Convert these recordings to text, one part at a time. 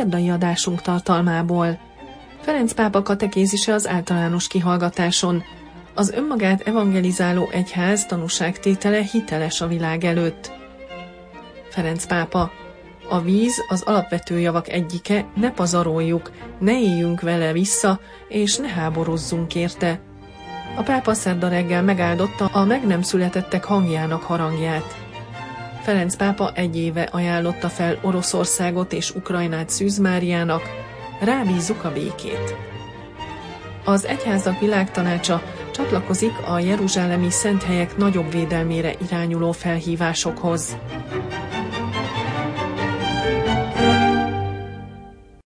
Szerdai adásunk tartalmából. Ferenc pápa katekézise az általános kihallgatáson. Az önmagát evangelizáló egyház tanúságtétele hiteles a világ előtt. Ferenc pápa. A víz az alapvető javak egyike, ne pazaroljuk, ne éljünk vele vissza, és ne háborozzunk érte. A pápa szerda reggel megáldotta a meg nem születettek hangjának harangját. Ferenc pápa egy éve ajánlotta fel Oroszországot és Ukrajnát Szűz Máriának, rábízzuk a békét. Az Egyházak Világtanácsa csatlakozik a jeruzsálemi szent helyek nagyobb védelmére irányuló felhívásokhoz.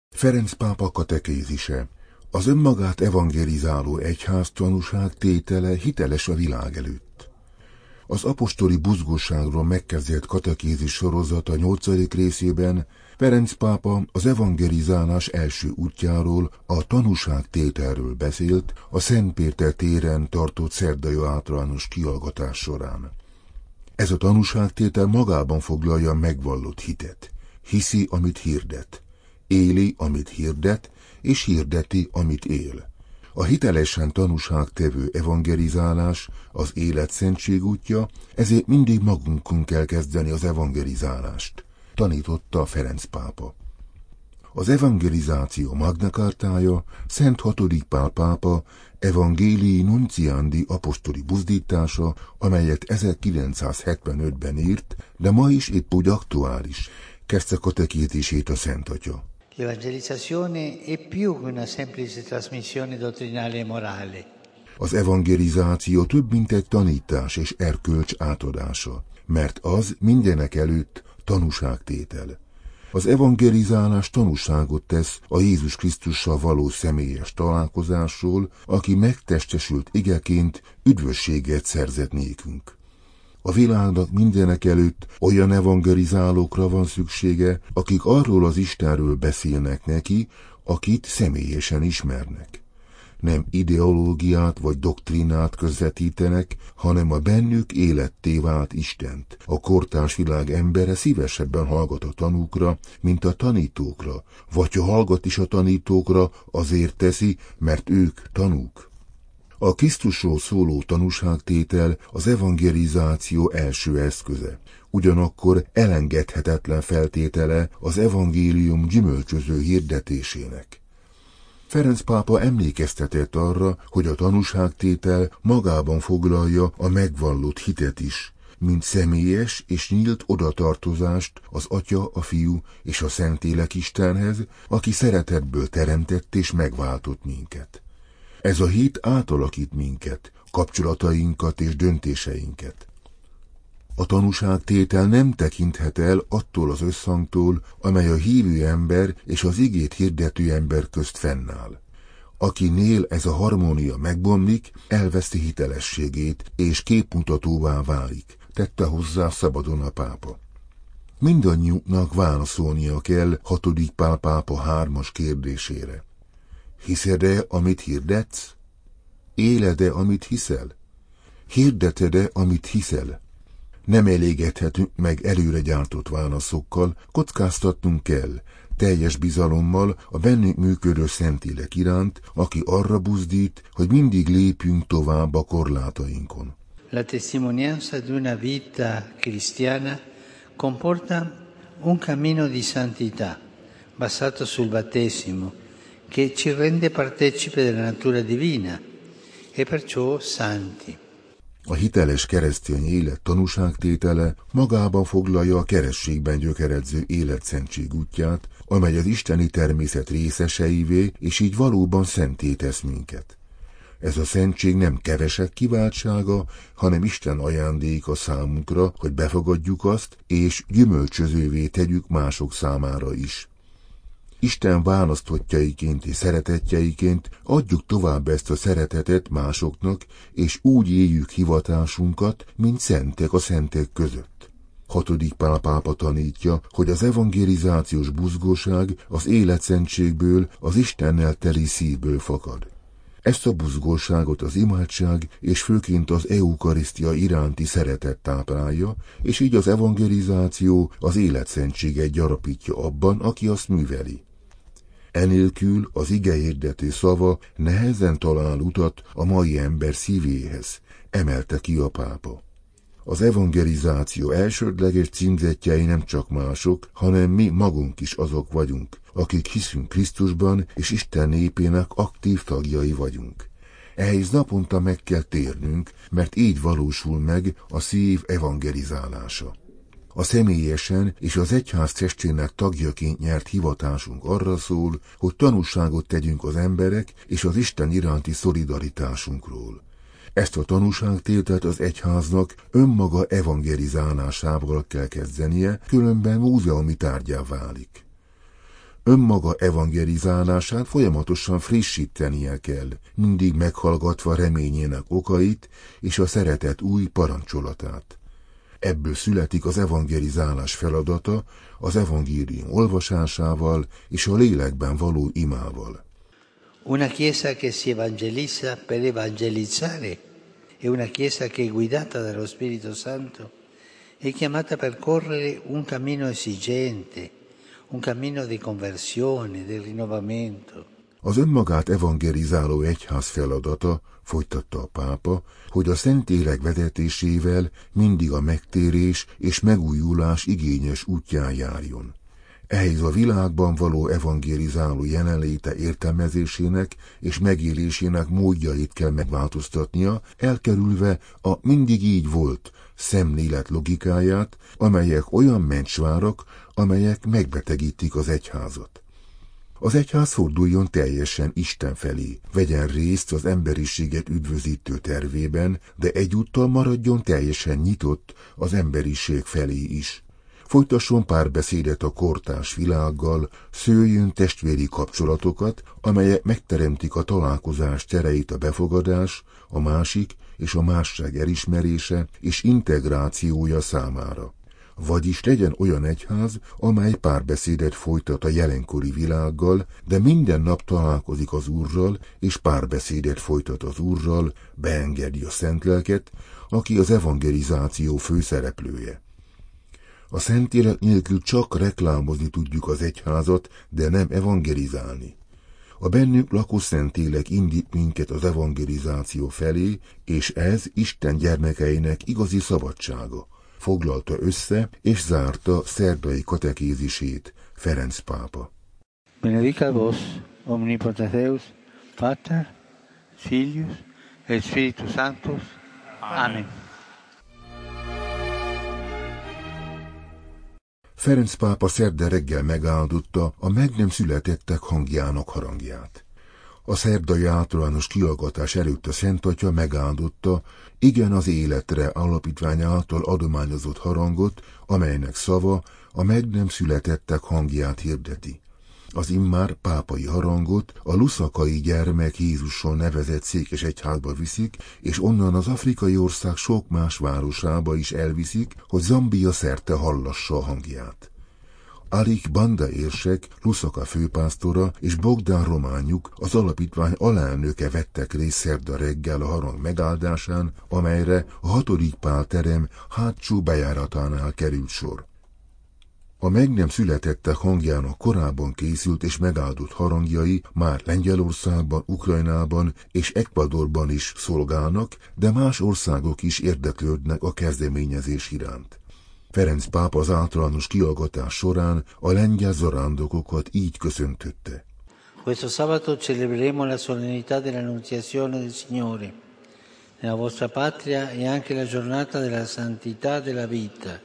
Ferenc pápa katekézise az önmagát evangelizáló egyház tanúság tétele hiteles a világ előtt. Az apostoli buzgosságról megkezdett katekézis sorozat a nyolcadik részében Ferenc pápa az evangelizálás első útjáról, a tanúság tételről beszélt a Szent Péter téren tartott szerdai általános kiallgatás során. Ez a tanúságtétel magában foglalja megvallott hitet. Hiszi, amit hirdet. Éli, amit hirdet, és hirdeti, amit él. A hitelesen tanúságtevő evangelizálás az élet szentség útja, ezért mindig magunkon kell kezdeni az evangelizálást, tanította Ferenc pápa. Az evangelizáció magnakártája Szent hatodik Pál pápa Evangelii Nunciandi apostoli buzdítása, amelyet 1975-ben írt, de ma is épp úgy aktuális, kezdte katekétését a Szent Atya. L'evangelizzazione è più che una semplice trasmissione dottrinale e morale. Az evangelizáció több, mint egy tanítás és erkölcs átadása, mert az mindenek előtt tanúságtétel. Az evangelizálás tanúságot tesz a Jézus Krisztussal való személyes találkozásról, aki megtestesült igeként üdvösséget szerzett nékünk. A világnak mindenek előtt olyan evangelizálókra van szüksége, akik arról az Istenről beszélnek neki, akit személyesen ismernek. Nem ideológiát vagy doktrinát közvetítenek, hanem a bennük életté vált Istent. A kortárs világ embere szívesebben hallgat a tanúkra, mint a tanítókra, vagy ha hallgat is a tanítókra, azért teszi, mert ők tanúk. A Krisztusról szóló tanúságtétel az evangelizáció első eszköze. Ugyanakkor elengedhetetlen feltétele az evangélium gyümölcsöző hirdetésének. Ferenc pápa emlékeztetett arra, hogy a tanúságtétel magában foglalja a megvallott hitet is, mint személyes és nyílt odatartozást az Atya, a Fiú és a Szentlélek Istenhez, aki szeretetből teremtett és megváltott minket. Ez a hit átalakít minket, kapcsolatainkat és döntéseinket. A tanúságtétel nem tekinthet el attól az összhangtól, amely a hívő ember és az igét hirdető ember közt fennáll. Akinél ez a harmónia megbomlik, elveszti hitelességét, és képmutatóvá válik, tette hozzá szabadon a pápa. Mindannyiunknak válaszolnia kell hatodik pál pápa hármas kérdésére. Hiszed-e, amit hirdetsz? Éled-e, amit hiszel? Hirdeted-e, amit hiszel? Nem elégedhetünk meg előre gyártott válaszokkal, kockáztatnunk kell, teljes bizalommal a bennünk működő szentélek iránt, aki arra buzdít, hogy mindig lépjünk tovább a korlátainkon. La testimonianza di una vita cristiana comporta un cammino di santità basato sul battesimo, che ci rende partecipe della natura divina e perciò santi. A hiteles keresztény élet tanúságtétele magában foglalja a kerességben gyökeredző életszentség útját, amely az isteni természet részeseivé, és így valóban szenté tesz minket. Ez a szentség nem kevesek kiváltsága, hanem Isten ajándéka számunkra, hogy befogadjuk azt, és gyümölcsözővé tegyük mások számára is. Isten választottjaiként és szeretetjeiként adjuk tovább ezt a szeretetet másoknak, és úgy éljük hivatásunkat, mint szentek a szentek között. Hatodik Pál pápa tanítja, hogy az evangelizációs buzgóság az életszentségből, az Istennel teli szívből fakad. Ezt a buzgóságot az imádság és főként az eukarisztia iránti szeretet táplálja, és így az evangelizáció az életszentséget gyarapítja abban, aki azt műveli. Enélkül az ige hirdető szava nehezen talál utat a mai ember szívéhez, emelte ki a pápa. Az evangelizáció elsődleges címzetjei nem csak mások, hanem mi magunk is azok vagyunk, akik hiszünk Krisztusban és Isten népének aktív tagjai vagyunk. Ehhez naponta meg kell térnünk, mert így valósul meg a szív evangelizálása. A személyesen és az egyház testének tagjaként nyert hivatásunk arra szól, hogy tanúságot tegyünk az emberek és az Isten iránti szolidaritásunkról. Ezt a tanúságtételt az egyháznak önmaga evangelizálásával kell kezdenie, különben múzeumi tárgyá válik. Önmaga evangelizálását folyamatosan frissítenie kell, mindig meghallgatva reményének okait és a szeretet új parancsolatát. Ebből születik az evangelizálás feladata az evangélium olvasásával és a lélekben való imával. Una chiesa che si evangelizza per evangelizzare è una chiesa che è guidata dallo Spirito Santo è chiamata a percorrere un cammino esigente, un cammino di conversione, di rinnovamento. Az önmagát evangelizáló egyház feladata, folytatta a pápa, hogy a Szentlélek vezetésével mindig a megtérés és megújulás igényes útján járjon. Ehhez a világban való evangélizáló jelenléte értelmezésének és megélésének módjait kell megváltoztatnia, elkerülve a mindig így volt szemlélet logikáját, amelyek olyan mencsvárak, amelyek megbetegítik az egyházat. Az egyház forduljon teljesen Isten felé, vegyen részt az emberiséget üdvözítő tervében, de egyúttal maradjon teljesen nyitott az emberiség felé is. Folytasson párbeszédet a kortás világgal, szőjön testvéri kapcsolatokat, amelyek megteremtik a találkozás tereit a befogadás, a másik és a másság elismerése és integrációja számára. Vagyis legyen olyan egyház, amely párbeszédet folytat a jelenkori világgal, de minden nap találkozik az Úrral, és párbeszédet folytat az Úrral, beengedi a Szentlelket, aki az evangelizáció főszereplője. A Szentélek nélkül csak reklámozni tudjuk az egyházat, de nem evangelizálni. A bennünk lakó Szentélek indít minket az evangelizáció felé, és ez Isten gyermekeinek igazi szabadsága foglalta össze és zárta szerdai katekézisét Ferenc pápa. Benedica vos, omnipotens Deus, Pater, Filius et Spiritus Sanctus. Amen. Ferenc pápa szerde reggel megáldotta a meg nem születettek hangjának harangját. A szerdai általános kiallgatás előtt a Szent Atya megáldotta igen az életre alapítvány által adományozott harangot, amelynek szava a meg nem születettek hangját hirdeti. Az immár pápai harangot a luszakai gyermek Jézusson nevezett székes egyházba viszik, és onnan az afrikai ország sok más városába is elviszik, hogy Zambia szerte hallassa a hangját. Arik Banda érsek, Luszaka főpásztora és Bogdán Rományuk, az alapítvány alelnöke vettek részt szerda reggel a harang megáldásán, amelyre a hatodik pálterem hátsó bejáratánál került sor. A meg nem születettek hangjának korábban készült és megáldott harangjai már Lengyelországban, Ukrajnában és Ecuadorban is szolgálnak, de más országok is érdeklődnek a kezdeményezés iránt. Ferenc pápa az általános kiallgatás során a lengyel zarándokokat így köszöntötte. Questo sabato celebreremo la solennità dell'Annunziazione del Signore nella vostra patria e anche la giornata della santità della vita.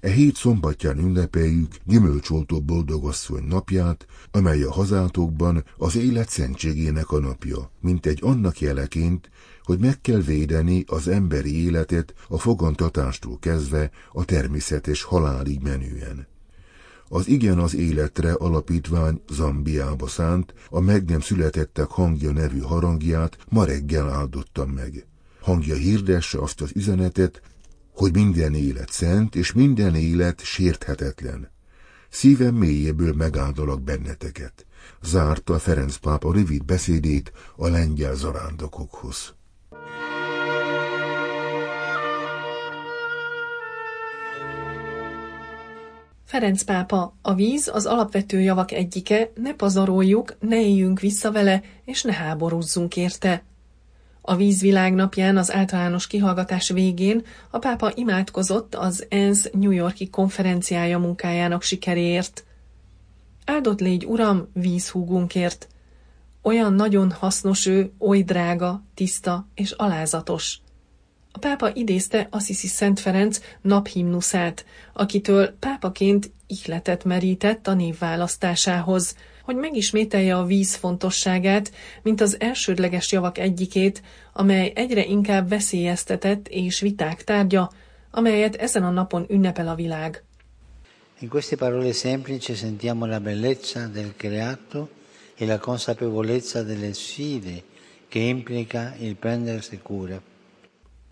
E hét szombatján ünnepeljük gyümölcsoltó boldogasszony napját, amely a hazátokban az élet szentségének a napja, mint egy annak jeleként, hogy meg kell védeni az emberi életet a fogantatástól kezdve a természetes halálig menően. Az Igen az életre alapítvány Zambiába szánt, a meg nem születettek hangja nevű harangját ma reggel áldottam meg. Hangja hirdesse azt az üzenetet, hogy minden élet szent, és minden élet sérthetetlen. Szívem mélyéből megáldalak benneteket. Zárta Ferenc pápa rövid beszédét a lengyel zarándokokhoz. Ferenc pápa, a víz az alapvető javak egyike, ne pazaroljuk, ne éljünk vissza vele, és ne háborúzzunk érte. A vízvilág napján az általános kihallgatás végén a pápa imádkozott az ENSZ New Yorki konferenciája munkájának sikeréért. Áldott légy, Uram, vízhúgunkért! Olyan nagyon hasznos ő, oly drága, tiszta és alázatos. A pápa idézte Assisi Szent Ferenc naphimnuszát, akitől pápaként ihletet merített a névválasztásához, hogy megismételje a víz fontosságát, mint az elsődleges javak egyikét, amely egyre inkább veszélyeztetett és viták tárgya, amelyet ezen a napon ünnepel a világ. In queste parole semplici sentiamo la bellezza del creato e la consapevolezza delle sfide che implica il prendersi cura.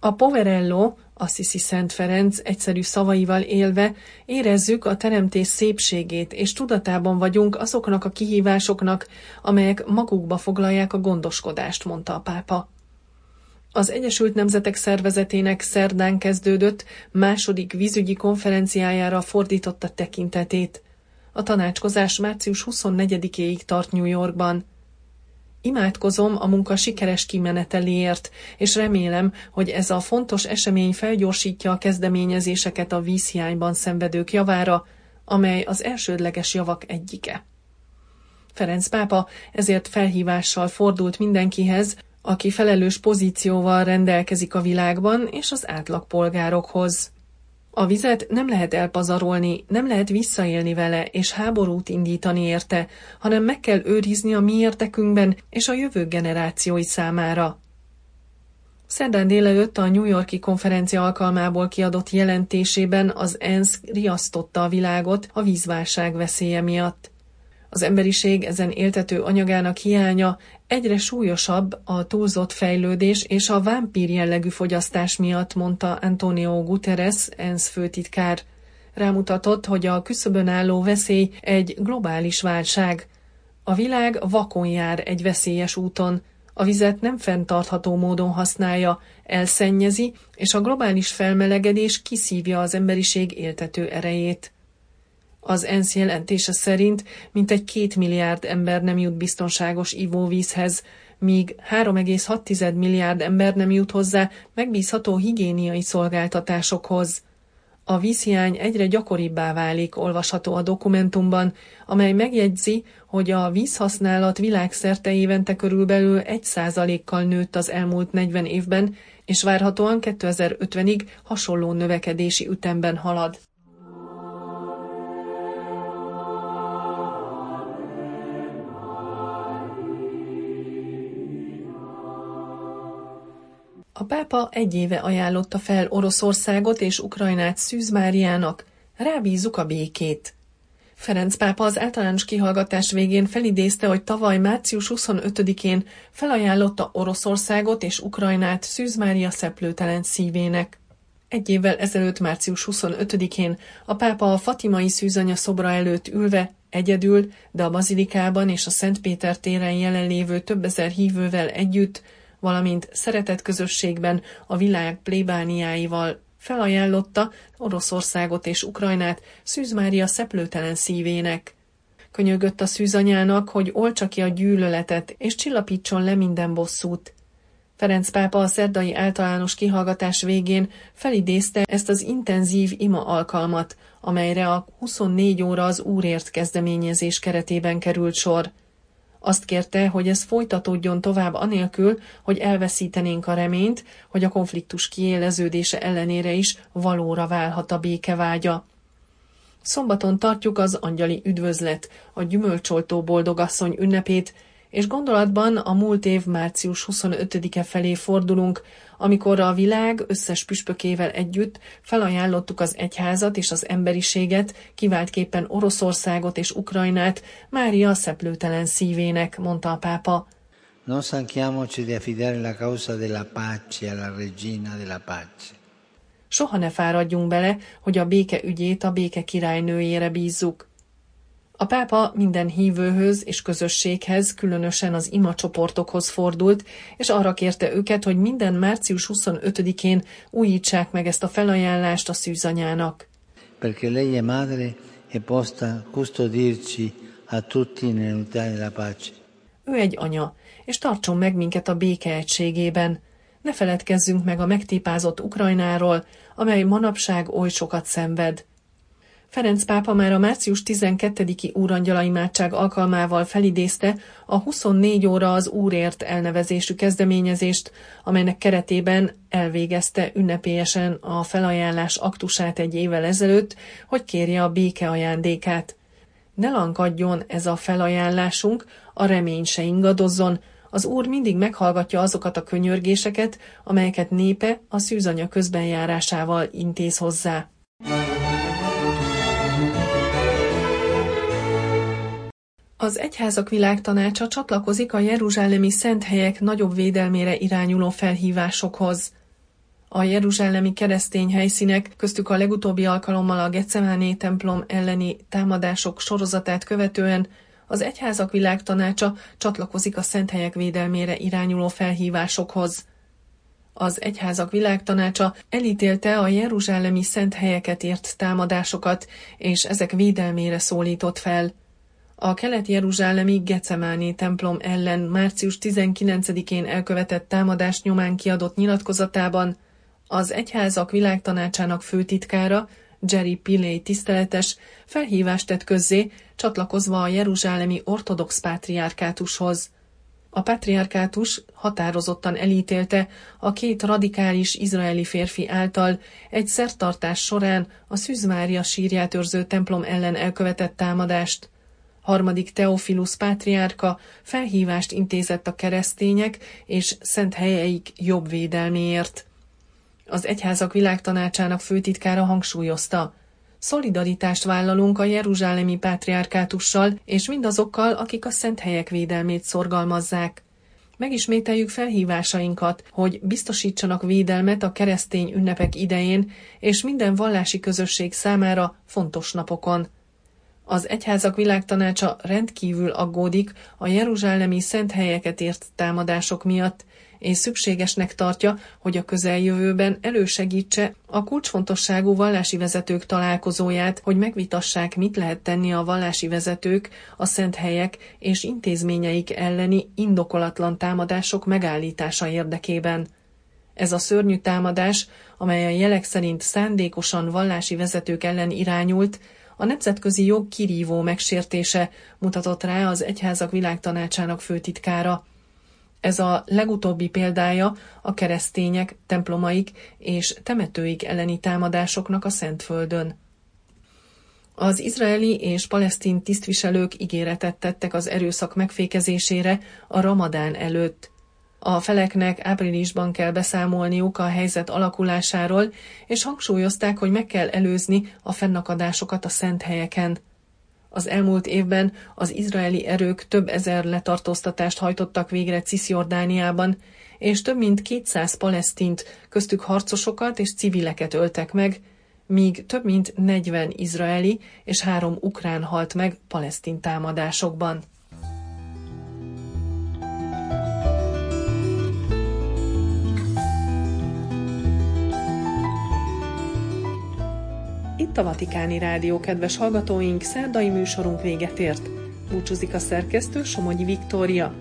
A Poverello, Assisi Szent Ferenc egyszerű szavaival élve érezzük a teremtés szépségét, és tudatában vagyunk azoknak a kihívásoknak, amelyek magukba foglalják a gondoskodást, mondta a pápa. Az Egyesült Nemzetek Szervezetének szerdán kezdődött második vízügyi konferenciájára fordította tekintetét. A tanácskozás március 24-éig tart New Yorkban. Imádkozom a munka sikeres kimeneteléért, és remélem, hogy ez a fontos esemény felgyorsítja a kezdeményezéseket a vízhiányban szenvedők javára, amely az elsődleges javak egyike. Ferenc pápa ezért felhívással fordult mindenkihez, aki felelős pozícióval rendelkezik a világban és az átlagpolgárokhoz. A vizet nem lehet elpazarolni, nem lehet visszaélni vele és háborút indítani érte, hanem meg kell őrizni a mi értekünkben és a jövő generációi számára. Szerdán délelőtt a New Yorki konferencia alkalmából kiadott jelentésében az ENSZ riasztotta a világot a vízválság veszélye miatt. Az emberiség ezen éltető anyagának hiánya egyre súlyosabb a túlzott fejlődés és a vámpír jellegű fogyasztás miatt, mondta Antonio Guterres, ENSZ főtitkár. Rámutatott, hogy a küszöbön álló veszély egy globális válság. A világ vakon jár egy veszélyes úton, a vizet nem fenntartható módon használja, elszennyezi, és a globális felmelegedés kiszívja az emberiség éltető erejét. Az ENSZ jelentése szerint mintegy két milliárd ember nem jut biztonságos ivóvízhez, míg 3,6 milliárd ember nem jut hozzá megbízható higiéniai szolgáltatásokhoz. A vízhiány egyre gyakoribbá válik, olvasható a dokumentumban, amely megjegyzi, hogy a vízhasználat világszerte évente körülbelül 1%-kal nőtt az elmúlt 40 évben, és várhatóan 2050-ig hasonló növekedési ütemben halad. A pápa egy éve ajánlotta fel Oroszországot és Ukrajnát Szűz Máriának, rábízzuk a békét. Ferenc pápa az általános kihallgatás végén felidézte, hogy tavaly március 25-én felajánlotta Oroszországot és Ukrajnát Szűz Mária szeplőtelen szívének. Egy évvel ezelőtt március 25-én a pápa a Fatimai szűzanya szobra előtt ülve, egyedül, de a bazilikában és a Szent Péter téren jelenlévő több ezer hívővel együtt valamint szeretett közösségben a világ plébániáival felajánlotta Oroszországot és Ukrajnát Szűz Mária szeplőtelen szívének. Könyögött a szűzanyának, hogy olcsa ki a gyűlöletet, és csillapítson le minden bosszút. Ferenc pápa a szerdai általános kihallgatás végén felidézte ezt az intenzív ima alkalmat, amelyre a 24 óra az Úrért kezdeményezés keretében került sor. Azt kérte, hogy ez folytatódjon tovább anélkül, hogy elveszítenénk a reményt, hogy a konfliktus kiéleződése ellenére is valóra válhat a békevágya. Szombaton tartjuk az angyali üdvözlet, a gyümölcsoltó boldogasszony ünnepét, és gondolatban a múlt év március 25-e felé fordulunk, amikor a világ összes püspökével együtt felajánlottuk az egyházat és az emberiséget, kiváltképpen Oroszországot és Ukrajnát Mária szeplőtelen szívének, mondta a pápa. Non stanchiamoci di affidare la causa della pace alla regina della pace. Soha ne fáradjunk bele, hogy a béke ügyét a béke királynőjére bízzuk. A pápa minden hívőhöz és közösséghez, különösen az ima csoportokhoz fordult, és arra kérte őket, hogy minden március 25-én újítsák meg ezt a felajánlást a szűzanyának. Perché lei è madre e posta custodirci a tutti nell'unità della pace. Ő egy anya, és tartson meg minket a béke egységében. Ne feledkezzünk meg a megtépázott Ukrajnáról, amely manapság oly sokat szenved. Ferenc pápa már a március 12-i úrangyala imádság alkalmával felidézte a 24 óra az Úrért elnevezésű kezdeményezést, amelynek keretében elvégezte ünnepélyesen a felajánlás aktusát egy évvel ezelőtt, hogy kérje a béke ajándékát. Ne lankadjon ez a felajánlásunk, a remény se ingadozzon, az Úr mindig meghallgatja azokat a könyörgéseket, amelyeket népe a szűzanya közbenjárásával intéz hozzá. Az Egyházak Világtanácsa csatlakozik a jeruzsálemi szent helyek nagyobb védelmére irányuló felhívásokhoz. A jeruzsálemi keresztény helyszínek, köztük a legutóbbi alkalommal a Gecemáné templom elleni támadások sorozatát követően az Egyházak Világtanácsa csatlakozik a szent helyek védelmére irányuló felhívásokhoz. Az Egyházak Világtanácsa elítélte a jeruzsálemi szent helyeket ért támadásokat, és ezek védelmére szólított fel. A kelet-jeruzsálemi Gecemáné templom ellen március 19-én elkövetett támadás nyomán kiadott nyilatkozatában az Egyházak Világtanácsának főtitkára, Jerry Pillay tiszteletes felhívást tett közzé, csatlakozva a jeruzsálemi ortodox pátriárkátushoz. A patriarkátus határozottan elítélte a két radikális izraeli férfi által egy szertartás során a Szűzmária sírját őrző templom ellen elkövetett támadást. Harmadik Teofilus pátriárka felhívást intézett a keresztények és szent helyeik jobb védelméért. Az Egyházak Világtanácsának főtitkára hangsúlyozta, Szolidaritást vállalunk a Jeruzsálemi pátriárkátussal és mindazokkal, akik a szent helyek védelmét szorgalmazzák. Megismételjük felhívásainkat, hogy biztosítsanak védelmet a keresztény ünnepek idején és minden vallási közösség számára fontos napokon. Az Egyházak Világtanácsa rendkívül aggódik a jeruzsálemi szent helyeket ért támadások miatt, és szükségesnek tartja, hogy a közeljövőben elősegítse a kulcsfontosságú vallási vezetők találkozóját, hogy megvitassák, mit lehet tenni a vallási vezetők, a szent helyek és intézményeik elleni indokolatlan támadások megállítása érdekében. Ez a szörnyű támadás, amely a jelek szerint szándékosan vallási vezetők ellen irányult, a nemzetközi jog kirívó megsértése mutatott rá az Egyházak Világtanácsának főtitkára. Ez a legutóbbi példája a keresztények, templomaik és temetőik elleni támadásoknak a Szentföldön. Az izraeli és palesztin tisztviselők ígéretet tettek az erőszak megfékezésére a ramadán előtt. A feleknek áprilisban kell beszámolniuk a helyzet alakulásáról, és hangsúlyozták, hogy meg kell előzni a fennakadásokat a szent helyeken. Az elmúlt évben az izraeli erők több ezer letartóztatást hajtottak végre Cisjordániában, és több mint 200 palesztint, köztük harcosokat és civileket öltek meg, míg több mint 40 izraeli és három ukrán halt meg palesztin támadásokban. A Vatikáni Rádió, kedves hallgatóink, szerdai műsorunk véget ért. Búcsúzik a szerkesztő Somogyi Viktória.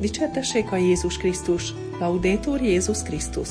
Dicsértessék a Jézus Krisztus, Laudétor Jézus Krisztus!